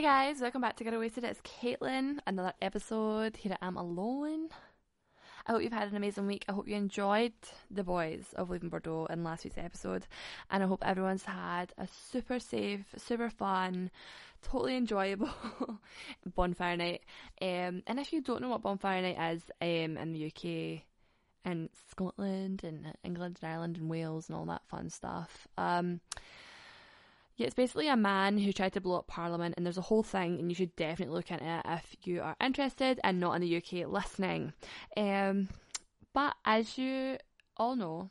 Hi guys, welcome back to Get Wasted. It's Caitlin. Another episode here I am alone. I hope you've had an amazing week. I hope you enjoyed the boys of Leaving Bordeaux in last week's episode, and I hope everyone's had a super safe, super fun, totally enjoyable bonfire night. Um, and if you don't know what bonfire night is um, in the UK and Scotland and England and Ireland and Wales and all that fun stuff, um, yeah, it's basically a man who tried to blow up Parliament, and there's a whole thing, and you should definitely look into it if you are interested and not in the UK listening. Um, but as you all know,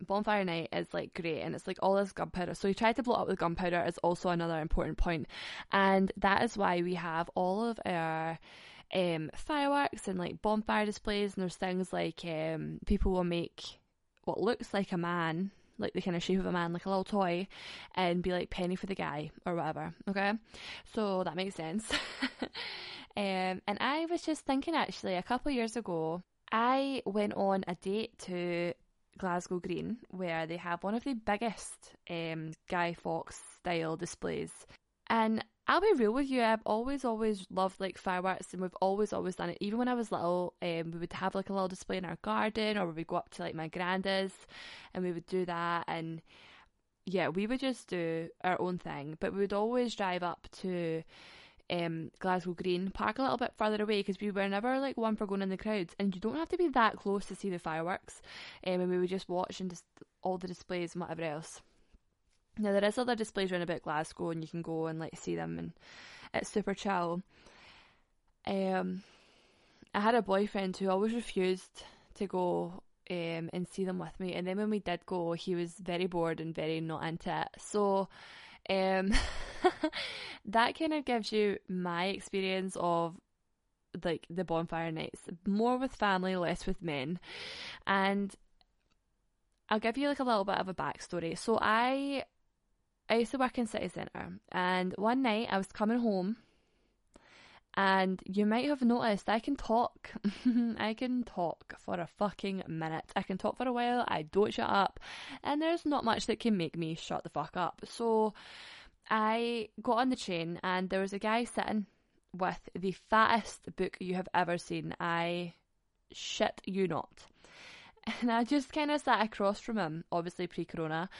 Bonfire Night is like great and it's like all this gunpowder. So he tried to blow up with gunpowder is also another important point. And that is why we have all of our um, fireworks and like bonfire displays and there's things like um, people will make what looks like a man like the kind of shape of a man, like a little toy, and be like penny for the guy or whatever. Okay, so that makes sense. um, and I was just thinking actually a couple years ago, I went on a date to Glasgow Green where they have one of the biggest um, Guy Fawkes style displays. And I'll be real with you, I've always, always loved like fireworks and we've always, always done it. Even when I was little, um, we would have like a little display in our garden or we would go up to like my granda's and we would do that and yeah, we would just do our own thing. But we would always drive up to um, Glasgow Green, park a little bit further away because we were never like one for going in the crowds and you don't have to be that close to see the fireworks. Um, and we would just watch and just all the displays and whatever else. Now there is other displays around about Glasgow and you can go and like see them and it's super chill. Um I had a boyfriend who always refused to go um, and see them with me and then when we did go he was very bored and very not into it. So um that kind of gives you my experience of like the bonfire nights. More with family, less with men. And I'll give you like a little bit of a backstory. So I I used to work in city centre, and one night I was coming home, and you might have noticed I can talk. I can talk for a fucking minute. I can talk for a while. I don't shut up, and there's not much that can make me shut the fuck up. So I got on the train, and there was a guy sitting with the fattest book you have ever seen. I shit you not. And I just kind of sat across from him, obviously pre corona,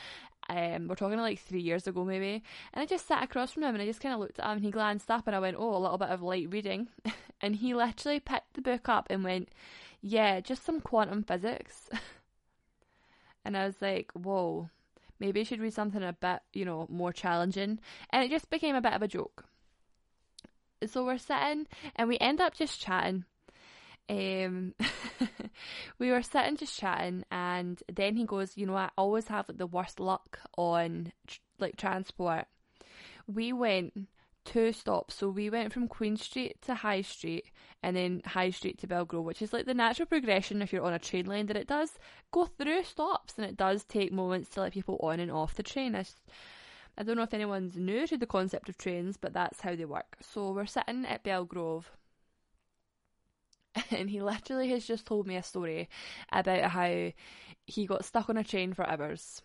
um, we're talking like three years ago maybe, and I just sat across from him and I just kind of looked at him and he glanced up and I went, oh, a little bit of light reading, and he literally picked the book up and went, yeah, just some quantum physics, and I was like, whoa, maybe I should read something a bit, you know, more challenging, and it just became a bit of a joke. So we're sitting and we end up just chatting um, we were sitting just chatting, and then he goes, "You know, I always have like, the worst luck on like transport." We went two stops, so we went from Queen Street to High Street, and then High Street to Bellgrove, which is like the natural progression if you're on a train line. That it does go through stops, and it does take moments to let people on and off the train. I, I don't know if anyone's new to the concept of trains, but that's how they work. So we're sitting at Bellgrove and he literally has just told me a story about how he got stuck on a train for hours.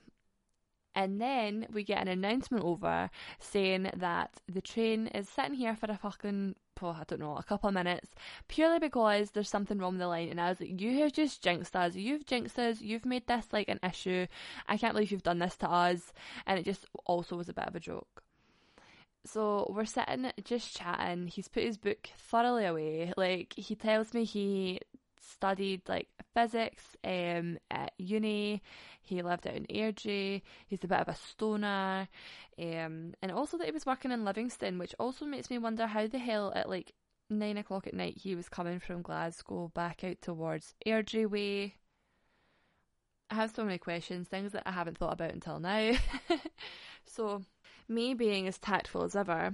And then we get an announcement over saying that the train is sitting here for a fucking, oh, I don't know, a couple of minutes, purely because there's something wrong with the line. And I was like, you have just jinxed us. You've jinxed us. You've made this like an issue. I can't believe you've done this to us. And it just also was a bit of a joke so we're sitting just chatting. He's put his book thoroughly away. Like he tells me he studied like physics um, at uni. He lived out in Airdrie. He's a bit of a stoner, um, and also that he was working in Livingston, which also makes me wonder how the hell at like nine o'clock at night he was coming from Glasgow back out towards Airdrie way. I have so many questions, things that I haven't thought about until now. so me being as tactful as ever,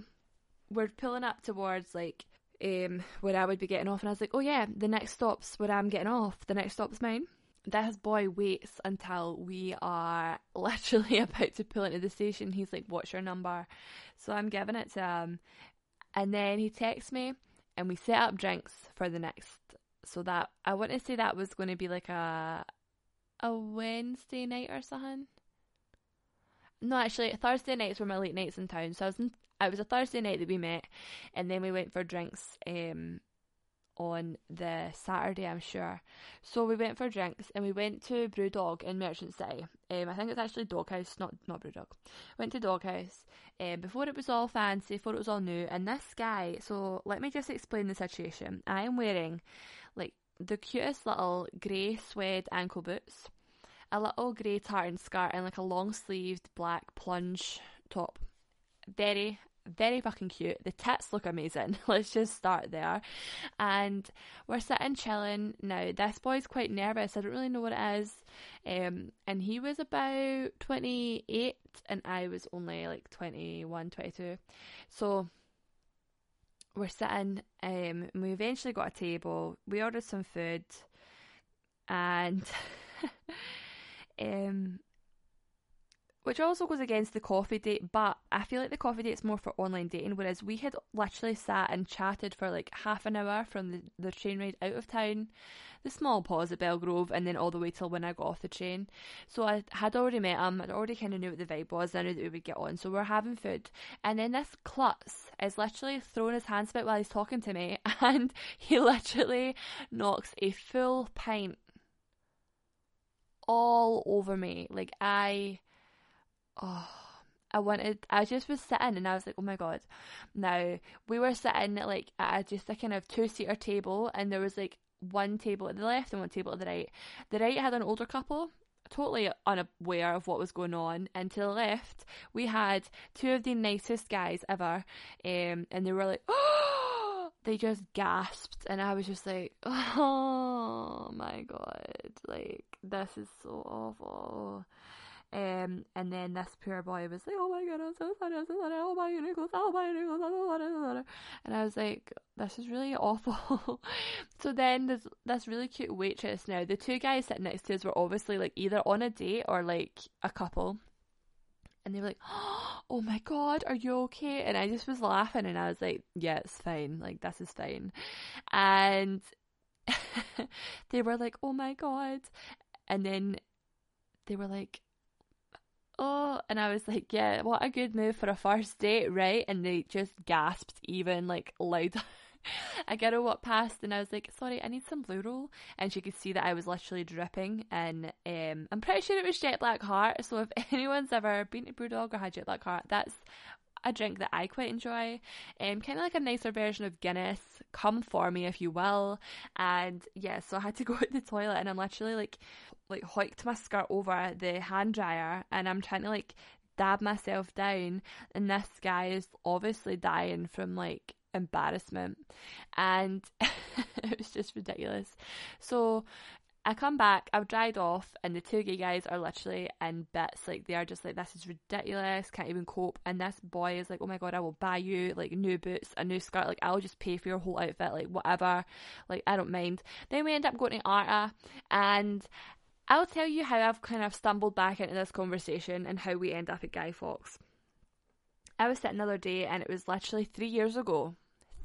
we're pulling up towards like um, where I would be getting off, and I was like, oh yeah, the next stop's where I'm getting off. The next stop's mine. This boy waits until we are literally about to pull into the station. He's like, "What's your number?" So I'm giving it to him, and then he texts me, and we set up drinks for the next. So that I to say that was going to be like a a Wednesday night or something. No, actually, Thursday nights were my late nights in town. So I was in, it was a Thursday night that we met, and then we went for drinks. Um, on the Saturday, I'm sure. So we went for drinks and we went to Brewdog in Merchant City. Um, I think it's actually Doghouse, not not Brewdog. Went to Doghouse um, before it was all fancy, before it was all new. And this guy, so let me just explain the situation. I am wearing like the cutest little grey suede ankle boots, a little grey tartan skirt, and like a long sleeved black plunge top. Very very fucking cute. The tits look amazing. Let's just start there. And we're sitting chilling. Now, this boy's quite nervous. I don't really know what it is. Um, and he was about 28 and I was only like 21, 22. So we're sitting, um, we eventually got a table. We ordered some food and um which also goes against the coffee date, but I feel like the coffee date's more for online dating, whereas we had literally sat and chatted for like half an hour from the, the train ride out of town, the small pause at Bellgrove, and then all the way till when I got off the train. So I had already met him, I'd already kind of knew what the vibe was, I knew that we would get on, so we're having food. And then this klutz is literally throwing his hands about while he's talking to me, and he literally knocks a full pint all over me. Like, I oh, I wanted, I just was sitting and I was like, oh my god. Now, we were sitting like at just a kind of two seater table and there was like one table at the left and one table at the right. The right had an older couple, totally unaware of what was going on. And to the left, we had two of the nicest guys ever. Um, and they were like, oh, they just gasped. And I was just like, oh my god, like, this is so awful. Um, and then this poor boy was like, "Oh my god, I'm so sorry, I'm so sorry. Oh my goodness, oh my sorry, I'm so sorry." And I was like, "This is really awful." so then there's this really cute waitress. Now the two guys sitting next to us were obviously like either on a date or like a couple. And they were like, "Oh my god, are you okay?" And I just was laughing, and I was like, "Yeah, it's fine. Like this is fine." And they were like, "Oh my god," and then they were like, oh, and I was like, yeah, what a good move for a first date, right? And they just gasped even like louder. I get her walk past and I was like, sorry, I need some blue roll. And she could see that I was literally dripping. And um, I'm pretty sure it was Jet Black Heart. So if anyone's ever been to Brewdog or had Jet Black Heart, that's a drink that I quite enjoy. Um, kind of like a nicer version of Guinness. Come for me if you will. And yeah, so I had to go to the toilet and I'm literally like like hoiked my skirt over the hand dryer and I'm trying to like dab myself down and this guy is obviously dying from like embarrassment and it was just ridiculous. So I come back, I've dried off, and the two gay guys are literally in bits. Like, they are just like, this is ridiculous, can't even cope. And this boy is like, oh my god, I will buy you, like, new boots, a new skirt, like, I'll just pay for your whole outfit, like, whatever. Like, I don't mind. Then we end up going to Arta, and I'll tell you how I've kind of stumbled back into this conversation and how we end up at Guy Fawkes. I was sitting another day, and it was literally three years ago.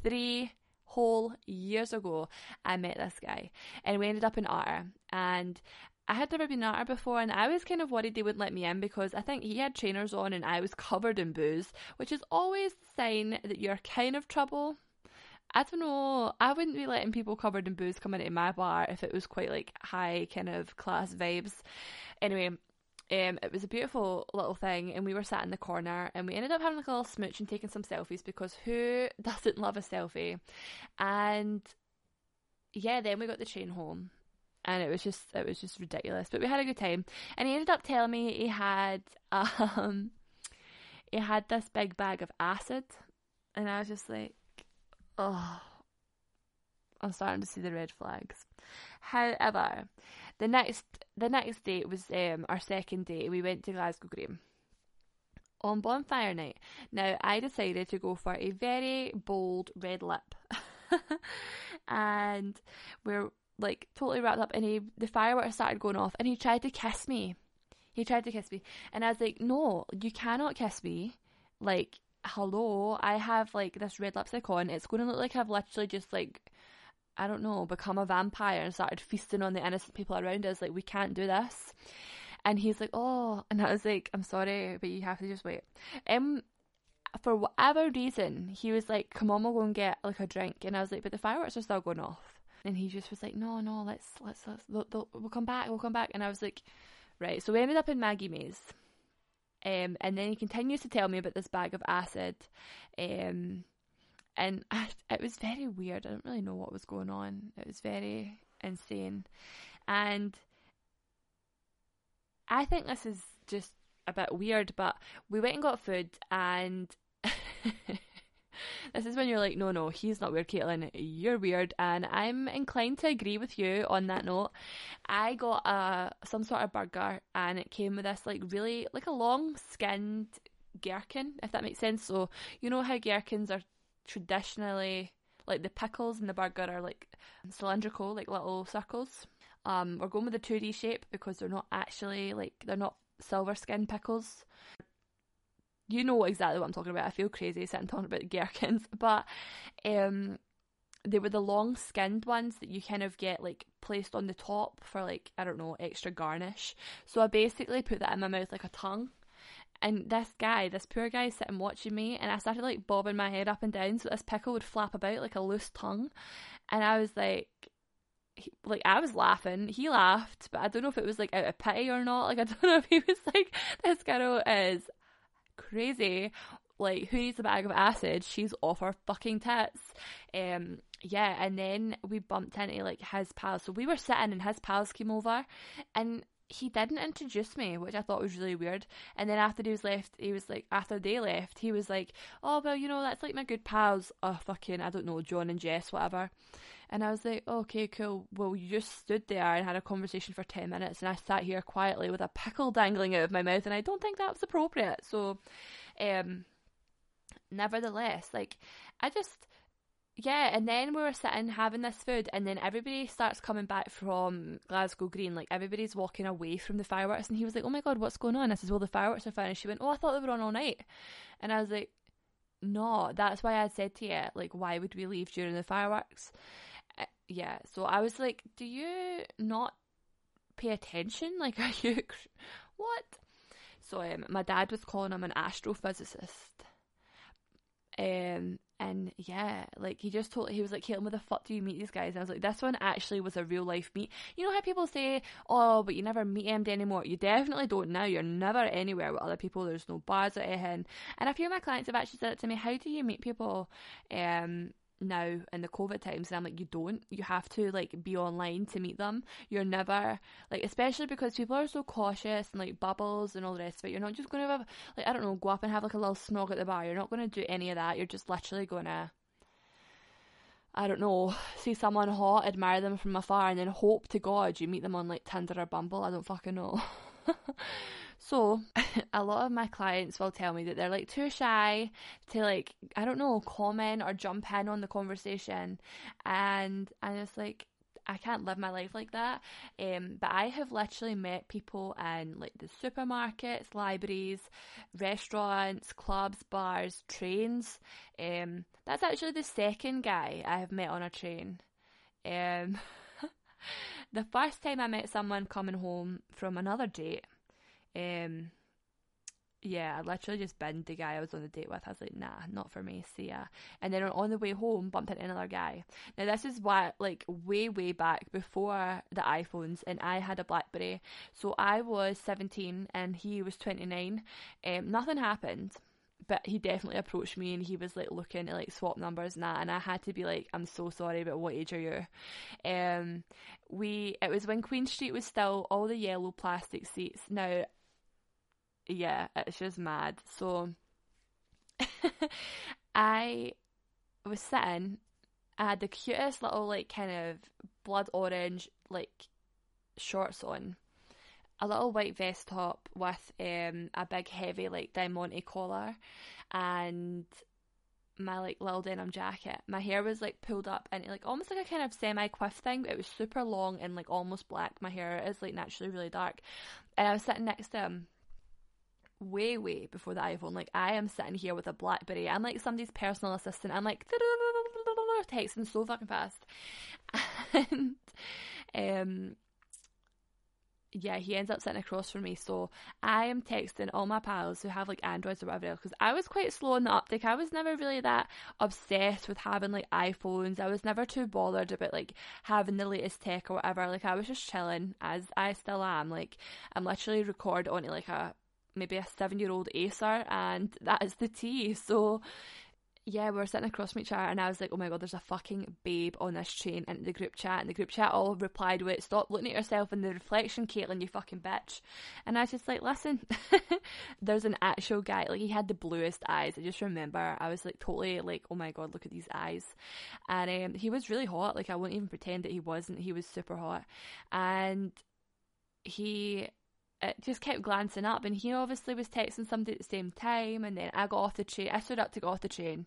Three whole years ago, I met this guy and we ended up in Arta. And I had never been in Arta before, and I was kind of worried they wouldn't let me in because I think he had trainers on and I was covered in booze, which is always the sign that you're kind of trouble. I don't know. I wouldn't be letting people covered in booze come into my bar if it was quite like high kind of class vibes. Anyway, um, it was a beautiful little thing, and we were sat in the corner, and we ended up having like a little smooch and taking some selfies because who doesn't love a selfie? And yeah, then we got the train home, and it was just it was just ridiculous, but we had a good time. And he ended up telling me he had um he had this big bag of acid, and I was just like, oh, I'm starting to see the red flags. However, the next the next date was um, our second date. We went to Glasgow Green on bonfire night. Now I decided to go for a very bold red lip, and we're like totally wrapped up. And he the fireworks started going off, and he tried to kiss me. He tried to kiss me, and I was like, "No, you cannot kiss me." Like, hello, I have like this red lipstick on. It's going to look like I've literally just like I don't know, become a vampire and started feasting on the innocent people around us. Like, we can't do this. And he's like, oh, and I was like, I'm sorry, but you have to just wait. Um, for whatever reason, he was like, "Come on, we'll go and get like a drink," and I was like, "But the fireworks are still going off." And he just was like, "No, no, let's let's, let's they'll, they'll, we'll come back, we'll come back." And I was like, "Right." So we ended up in Maggie May's, um, and then he continues to tell me about this bag of acid, um, and I, it was very weird. I don't really know what was going on. It was very insane, and I think this is just a bit weird. But we went and got food, and this is when you're like, no, no, he's not weird, Caitlin. You're weird, and I'm inclined to agree with you on that note. I got a some sort of burger, and it came with this like really like a long skinned gherkin, if that makes sense. So you know how gherkins are traditionally like the pickles in the burger are like cylindrical, like little circles. Um, we're going with the 2D shape because they're not actually like they're not silver skin pickles. You know exactly what I'm talking about. I feel crazy sitting talking about gherkins, but um, they were the long skinned ones that you kind of get like placed on the top for like I don't know extra garnish. So I basically put that in my mouth like a tongue and this guy, this poor guy, sitting watching me, and I started like bobbing my head up and down so this pickle would flap about like a loose tongue, and I was like, he, like I was laughing, he laughed, but I don't know if it was like out of pity or not. Like I don't know if he was like, this girl is crazy. Like who needs a bag of acid? She's off her fucking tits. Um, yeah, and then we bumped into like his pals. So we were sitting and his pals came over, and he didn't introduce me, which I thought was really weird. And then after he was left, he was like, after they left, he was like, oh, well, you know, that's like my good pals. Oh, fucking, I don't know, John and Jess, whatever. And I was like, okay, cool. Well, you just stood there and had a conversation for 10 minutes, and I sat here quietly with a pickle dangling out of my mouth, and I don't think that was appropriate. So, um, nevertheless, like, I just yeah, and then we were sitting having this food, and then everybody starts coming back from Glasgow Green. Like everybody's walking away from the fireworks, and he was like, "Oh my god, what's going on?" I said, "Well, the fireworks are finished." She went, "Oh, I thought they were on all night," and I was like, "No, that's why I said to you, like, why would we leave during the fireworks?" Uh, yeah, so I was like, "Do you not pay attention? Like, are you what?" So um, my dad was calling him an astrophysicist. Um, and yeah, like he just told, he was like, Caitlin, where the fuck do you meet these guys? And I was like, this one actually was a real life meet. You know how people say, oh, but you never meet MD anymore? You definitely don't now. You're never anywhere with other people. There's no bars at anything. And a few of my clients have actually said it to me, how do you meet people? Um, now in the COVID times, and I'm like, you don't. You have to like be online to meet them. You're never like, especially because people are so cautious and like bubbles and all the rest of it. You're not just going to have like I don't know, go up and have like a little snog at the bar. You're not going to do any of that. You're just literally going to. I don't know, see someone hot, admire them from afar, and then hope to God you meet them on like Tinder or Bumble. I don't fucking know. So, a lot of my clients will tell me that they're like too shy to like, I don't know, comment or jump in on the conversation. And I'm just like, I can't live my life like that. Um, but I have literally met people in like the supermarkets, libraries, restaurants, clubs, bars, trains. Um, that's actually the second guy I have met on a train. Um, the first time I met someone coming home from another date, um, yeah, I literally just binned the guy I was on the date with. I was like, nah, not for me, see ya. And then on the way home, bumped into another guy. Now, this is what, like, way, way back before the iPhones, and I had a Blackberry. So I was 17 and he was 29. Um, nothing happened. But he definitely approached me and he was like looking to like swap numbers and that and I had to be like, I'm so sorry, but what age are you? Um we it was when Queen Street was still all the yellow plastic seats. Now yeah, it's just mad. So I was sitting, I had the cutest little like kind of blood orange like shorts on, a little white vest top with um a big heavy like diamante collar, and my like little denim jacket. My hair was like pulled up and like almost like a kind of semi quiff thing, it was super long and like almost black. My hair is like naturally really dark, and I was sitting next to him way, way before the iPhone. Like I am sitting here with a BlackBerry. I'm like somebody's personal assistant. I'm like texting so fucking fast, and um, yeah, he ends up sitting across from me. So I am texting all my pals who have like Androids or whatever else because I was quite slow on the uptake. I was never really that obsessed with having like iPhones. I was never too bothered about like having the latest tech or whatever. Like I was just chilling as I still am. Like I'm literally record onto like a maybe a seven year old Acer and that is the tea. So yeah, we were sitting across from each other, and I was like, "Oh my god, there's a fucking babe on this train." in the group chat, and the group chat all replied with, "Stop looking at yourself in the reflection, Caitlin, you fucking bitch." And I was just like, "Listen, there's an actual guy. Like he had the bluest eyes. I just remember I was like totally like, oh my god, look at these eyes." And um, he was really hot. Like I wouldn't even pretend that he wasn't. He was super hot, and he it just kept glancing up and he obviously was texting somebody at the same time and then I got off the train I stood up to go off the train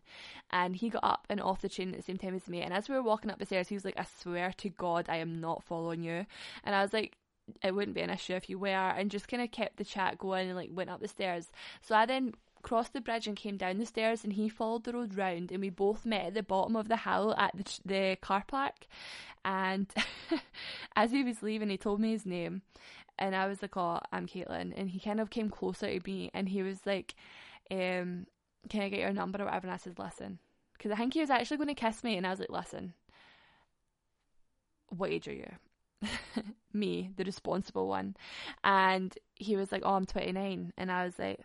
and he got up and off the train at the same time as me and as we were walking up the stairs he was like I swear to god I am not following you. And I was like it wouldn't be an issue if you were and just kind of kept the chat going and like went up the stairs. So I then crossed the bridge and came down the stairs and he followed the road round and we both met at the bottom of the hill at the, the car park. And as he was leaving he told me his name and I was like, "Oh, I'm Caitlin," and he kind of came closer to me, and he was like, um, "Can I get your number or whatever?" And I said, "Listen," because I think he was actually going to kiss me, and I was like, "Listen, what age are you?" me, the responsible one, and he was like, "Oh, I'm 29," and I was like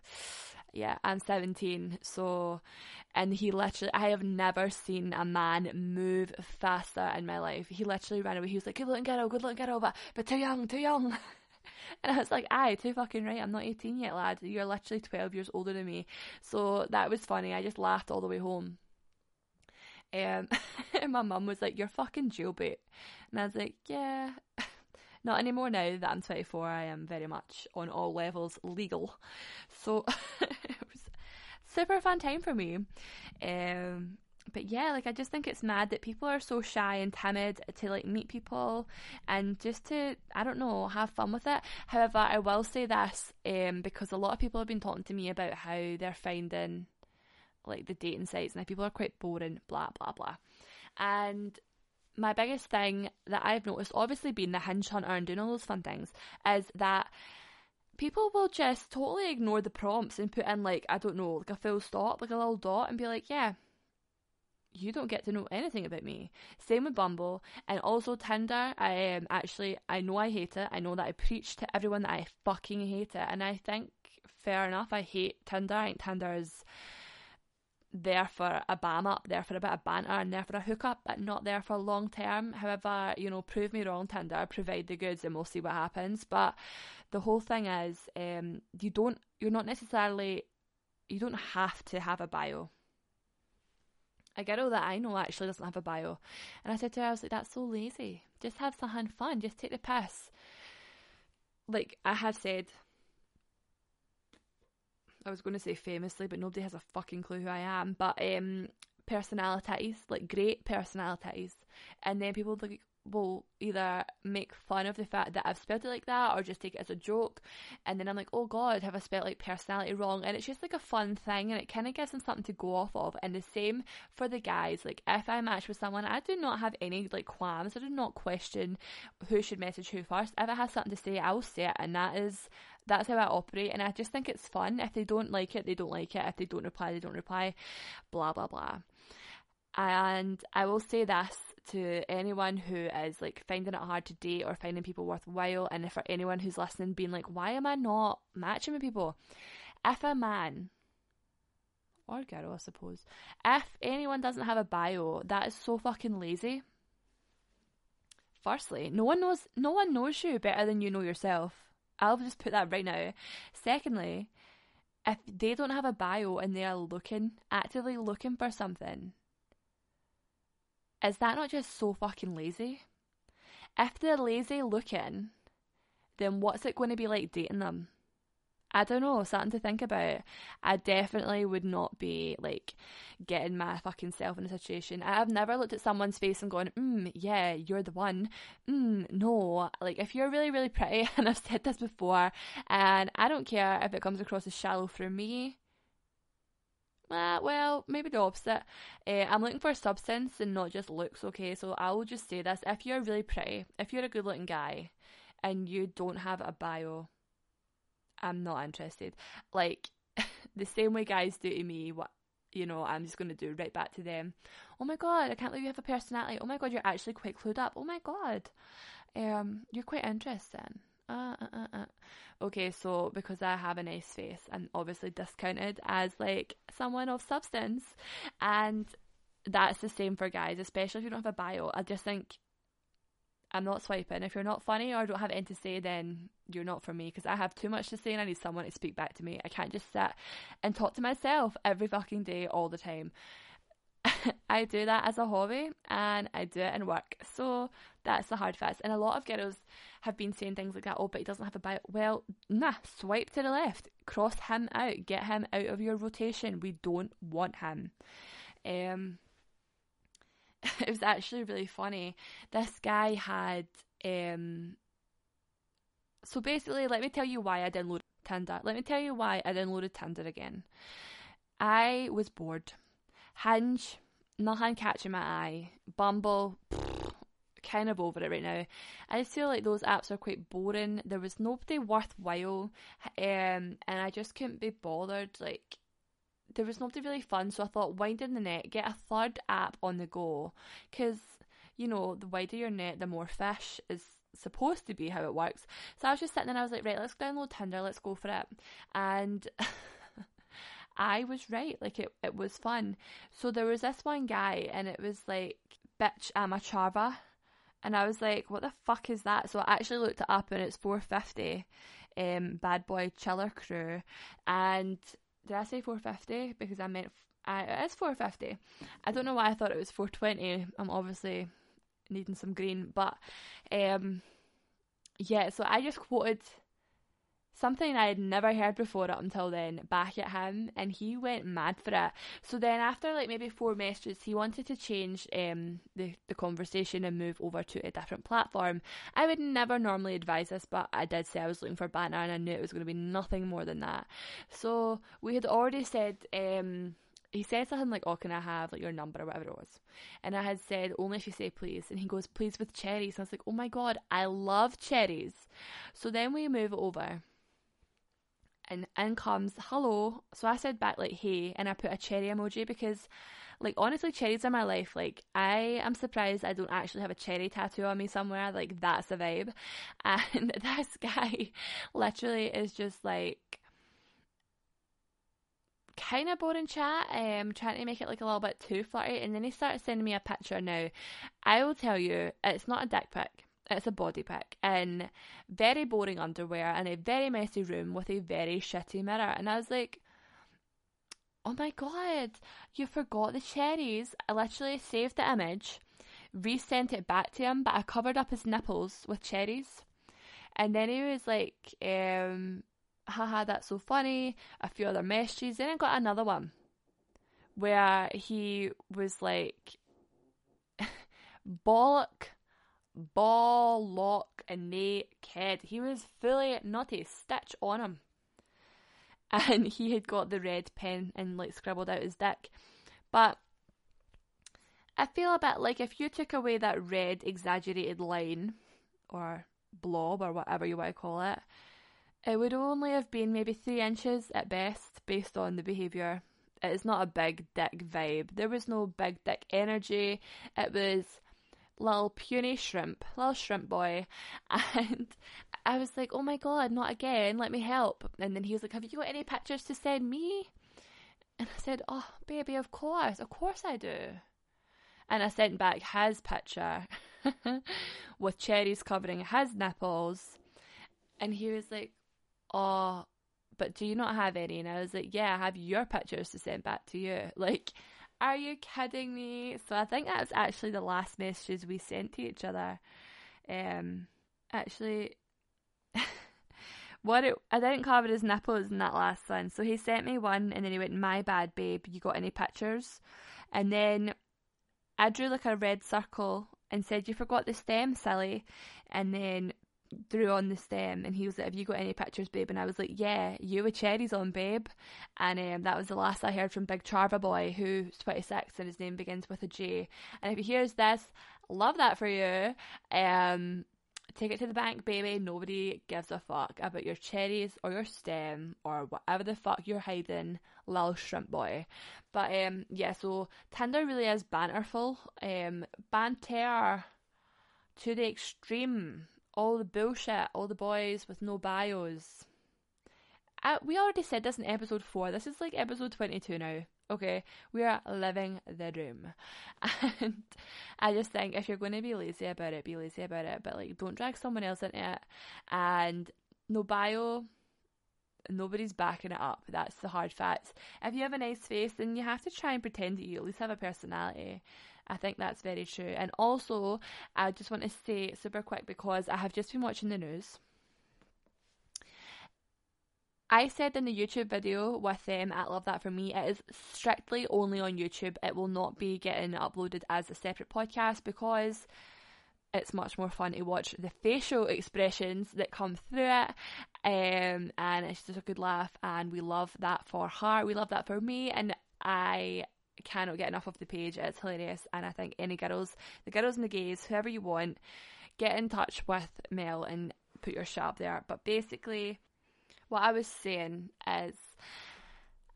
yeah, I'm 17. So, and he literally, I have never seen a man move faster in my life. He literally ran away. He was like, good looking girl, good looking girl, but, but too young, too young. And I was like, aye, too fucking right. I'm not 18 yet, lad. You're literally 12 years older than me. So that was funny. I just laughed all the way home. Um, and my mum was like, you're fucking jailbait. And I was like, yeah. Not anymore now that I'm 24. I am very much on all levels legal. So it was super fun time for me. Um, but yeah, like I just think it's mad that people are so shy and timid to like meet people and just to I don't know have fun with it. However, I will say this um, because a lot of people have been talking to me about how they're finding like the dating sites and people are quite boring, blah blah blah. And my biggest thing that I've noticed, obviously being the hinge hunter and doing all those fun things, is that people will just totally ignore the prompts and put in like I don't know, like a full stop, like a little dot, and be like, yeah you don't get to know anything about me. Same with Bumble and also Tinder. I um, actually I know I hate it. I know that I preach to everyone that I fucking hate it, and I think fair enough. I hate Tinder. I think Tinder is there for a bam up, there for a bit of banter, and there for a hookup, but not there for long term. However, you know, prove me wrong, Tinder. Provide the goods, and we'll see what happens. But the whole thing is, um, you don't. You're not necessarily. You don't have to have a bio a girl that I know actually doesn't have a bio. And I said to her, I was like, that's so lazy. Just have something fun. Just take the piss. Like, I have said, I was going to say famously, but nobody has a fucking clue who I am. But um, personalities, like great personalities. And then people like, will either make fun of the fact that I've spelled it like that or just take it as a joke. And then I'm like, oh God, have I spelled like personality wrong? And it's just like a fun thing and it kind of gives them something to go off of. And the same for the guys. Like if I match with someone, I do not have any like qualms. I do not question who should message who first. If I have something to say, I'll say it. And that is that's how I operate, and I just think it's fun. If they don't like it, they don't like it. If they don't reply, they don't reply. Blah blah blah. And I will say this to anyone who is like finding it hard to date or finding people worthwhile, and if for anyone who's listening, being like, why am I not matching with people? If a man or girl, I suppose, if anyone doesn't have a bio, that is so fucking lazy. Firstly, no one knows no one knows you better than you know yourself. I'll just put that right now. Secondly, if they don't have a bio and they are looking actively looking for something, is that not just so fucking lazy? If they're lazy looking, then what's it going to be like dating them? I don't know, something to think about. I definitely would not be like getting my fucking self in a situation. I've never looked at someone's face and gone, mm, yeah, you're the one. Mm, no. Like, if you're really, really pretty, and I've said this before, and I don't care if it comes across as shallow for me, uh, well, maybe the opposite. Uh, I'm looking for substance and not just looks, okay? So I will just say this if you're really pretty, if you're a good looking guy, and you don't have a bio, I'm not interested. Like the same way guys do to me, what you know, I'm just gonna do right back to them. Oh my god, I can't believe you have a personality. Oh my god, you're actually quite clued up. Oh my god, um, you're quite interesting. Uh, uh, uh, uh. Okay, so because I have a nice face, I'm obviously discounted as like someone of substance, and that's the same for guys, especially if you don't have a bio. I just think I'm not swiping. If you're not funny or don't have anything to say, then you're not for me because I have too much to say and I need someone to speak back to me. I can't just sit and talk to myself every fucking day all the time. I do that as a hobby and I do it in work. So that's the hard facts. And a lot of girls have been saying things like that, oh, but he doesn't have a bio. Well, nah, swipe to the left, cross him out, get him out of your rotation. We don't want him. Um, it was actually really funny. This guy had um so basically let me tell you why I downloaded Tinder. Let me tell you why I downloaded Tinder again. I was bored. Hinge, nothing catching my eye. Bumble, kind of over it right now. I just feel like those apps are quite boring. There was nobody worthwhile, um, and I just couldn't be bothered. Like there was nobody really fun, so I thought widen the net, get a third app on the go, because you know the wider your net, the more fish is supposed to be how it works. So I was just sitting there, and I was like, right, let's download Tinder, let's go for it, and. I was right, like it, it was fun. So there was this one guy, and it was like, bitch, I'm a. And I was like, what the fuck is that? So I actually looked it up, and it's 450 um, Bad Boy Chiller Crew. And did I say 450? Because I meant it is 450. I don't know why I thought it was 420. I'm obviously needing some green, but um, yeah. So I just quoted something I had never heard before up until then back at him, and he went mad for it. So then, after like maybe four messages, he wanted to change um, the the conversation and move over to a different platform. I would never normally advise this, but I did say I was looking for banter, and I knew it was going to be nothing more than that. So we had already said. Um, he said something like, "Oh, can I have like your number or whatever it was?" And I had said, "Only if you say please." And he goes, "Please with cherries." And I was like, "Oh my god, I love cherries." So then we move over, and in comes hello. So I said back like hey, and I put a cherry emoji because, like, honestly, cherries are my life. Like, I am surprised I don't actually have a cherry tattoo on me somewhere. Like, that's a vibe. And this guy literally is just like kind of boring chat, I um, trying to make it like a little bit too flirty, and then he started sending me a picture. Now, I will tell you, it's not a dick pic. It's a body pic in very boring underwear in a very messy room with a very shitty mirror. And I was like, oh my god, you forgot the cherries. I literally saved the image, resent it back to him, but I covered up his nipples with cherries. And then he was like, um, haha, that's so funny. A few other messages. Then I got another one where he was like, bollock ball, lock, and naked. He was fully nutty, stitch on him. And he had got the red pen and like scribbled out his dick. But I feel a bit like if you took away that red exaggerated line or blob or whatever you want to call it, it would only have been maybe three inches at best based on the behaviour. It is not a big dick vibe. There was no big dick energy. It was little puny shrimp, little shrimp boy. And I was like, oh my god, not again, let me help. And then he was like, have you got any pictures to send me? And I said, oh, baby, of course, of course I do. And I sent back his picture with cherries covering his nipples. And he was like, oh, but do you not have any? And I was like, yeah, I have your pictures to send back to you. Like, are you kidding me? So I think that's actually the last messages we sent to each other. Um, actually, what it, I didn't cover his nipples in that last one. So he sent me one, and then he went, "My bad, babe. You got any pictures?" And then I drew like a red circle and said, "You forgot the stem, silly." And then threw on the stem and he was like, Have you got any pictures, babe? And I was like, Yeah, you with cherries on, babe. And um, that was the last I heard from Big Charva Boy, who's 26 and his name begins with a J. And if he hears this, love that for you. Um, take it to the bank, baby. Nobody gives a fuck about your cherries or your stem or whatever the fuck you're hiding, lil shrimp boy. But um, yeah, so Tinder really is banterful. Um, banter to the extreme. All the bullshit, all the boys with no bios. Uh, we already said this in episode 4. This is like episode 22 now. Okay, we are living the dream. And I just think if you're going to be lazy about it, be lazy about it. But like, don't drag someone else into it. And no bio, nobody's backing it up. That's the hard facts. If you have a nice face, then you have to try and pretend that you at least have a personality. I think that's very true. And also, I just want to say super quick because I have just been watching the news. I said in the YouTube video with them at Love That For Me, it is strictly only on YouTube. It will not be getting uploaded as a separate podcast because it's much more fun to watch the facial expressions that come through it. Um, and it's just a good laugh, and we love that for her. We love that for me, and I cannot get enough of the page. It's hilarious, and I think any girls, the girls and the gays, whoever you want, get in touch with Mel and put your shit up there. But basically, what I was saying is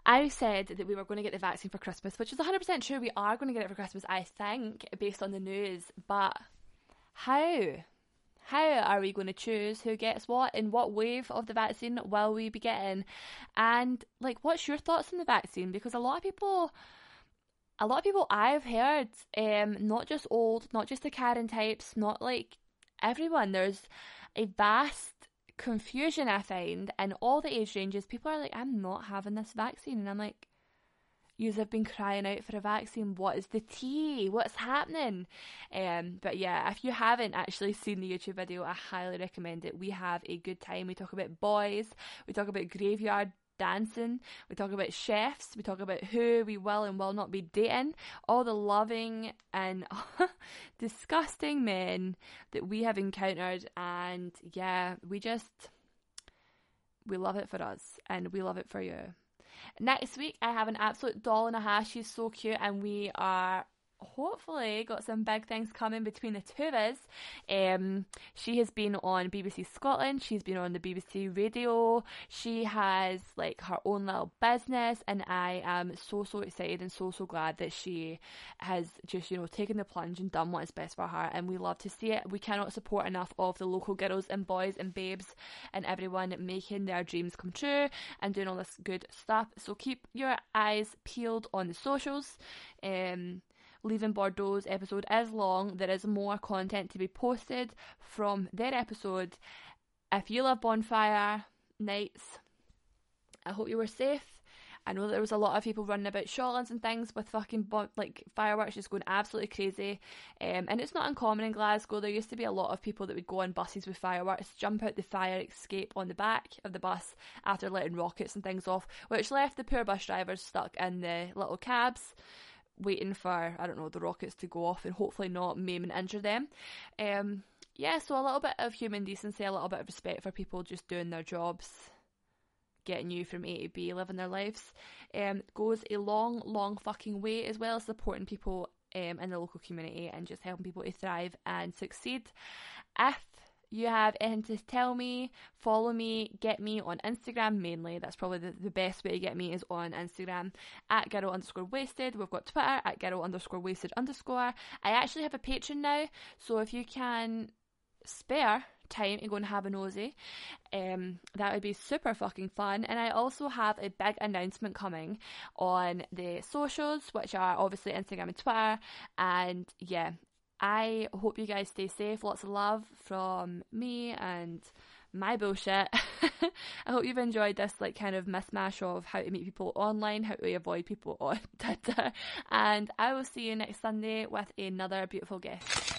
I said that we were going to get the vaccine for Christmas, which is 100% true. We are going to get it for Christmas, I think, based on the news. But how? How are we going to choose who gets what? In what wave of the vaccine will we be getting? And, like, what's your thoughts on the vaccine? Because a lot of people a lot of people I've heard, um, not just old, not just the Karen types, not like everyone. There's a vast confusion I find in all the age ranges. People are like, I'm not having this vaccine. And I'm like, you have been crying out for a vaccine. What is the tea? What's happening? Um, but yeah, if you haven't actually seen the YouTube video, I highly recommend it. We have a good time. We talk about boys, we talk about graveyard dancing, we talk about chefs, we talk about who we will and will not be dating, all the loving and disgusting men that we have encountered, and yeah, we just we love it for us and we love it for you. Next week, I have an absolute doll and a half. She's so cute, and we are hopefully got some big things coming between the two of us. Um, she has been on BBC Scotland, she's been on the BBC radio, she has like her own little business, and I am so so excited and so so glad that she has just you know taken the plunge and done what is best for her, and we love to see it. We cannot support enough of the local girls and boys and babes and everyone making their dreams come true and doing all this good stuff. So keep your eyes peeled on the socials. Um, Leaving Bordeaux's episode is long. There is more content to be posted from their episode. If you love bonfire nights, I hope you were safe. I know there was a lot of people running about Shawlands and things with fucking bon- like fireworks just going absolutely crazy. Um, and it's not uncommon in Glasgow. There used to be a lot of people that would go on buses with fireworks, jump out the fire escape on the back of the bus after letting rockets and things off, which left the poor bus drivers stuck in the little cabs waiting for I don't know the rockets to go off and hopefully not maim and injure them. Um, yeah, so a little bit of human decency, a little bit of respect for people just doing their jobs, getting you from A to B, living their lives, um, goes a long, long fucking way as well as supporting people um, in the local community and just helping people to thrive and succeed. If you have anything to tell me, follow me, get me on Instagram mainly. That's probably the, the best way to get me is on Instagram at girl underscore wasted. We've got Twitter at girl underscore wasted underscore. I actually have a Patreon now, so if you can spare time to go and have a nosy. Um, that would be super fucking fun. And I also have a big announcement coming on the socials, which are obviously Instagram and Twitter. And yeah, I hope you guys stay safe. Lots of love from me and my bullshit. I hope you've enjoyed this like kind of mismatch of how to meet people online, how to avoid people on and I will see you next Sunday with another beautiful guest.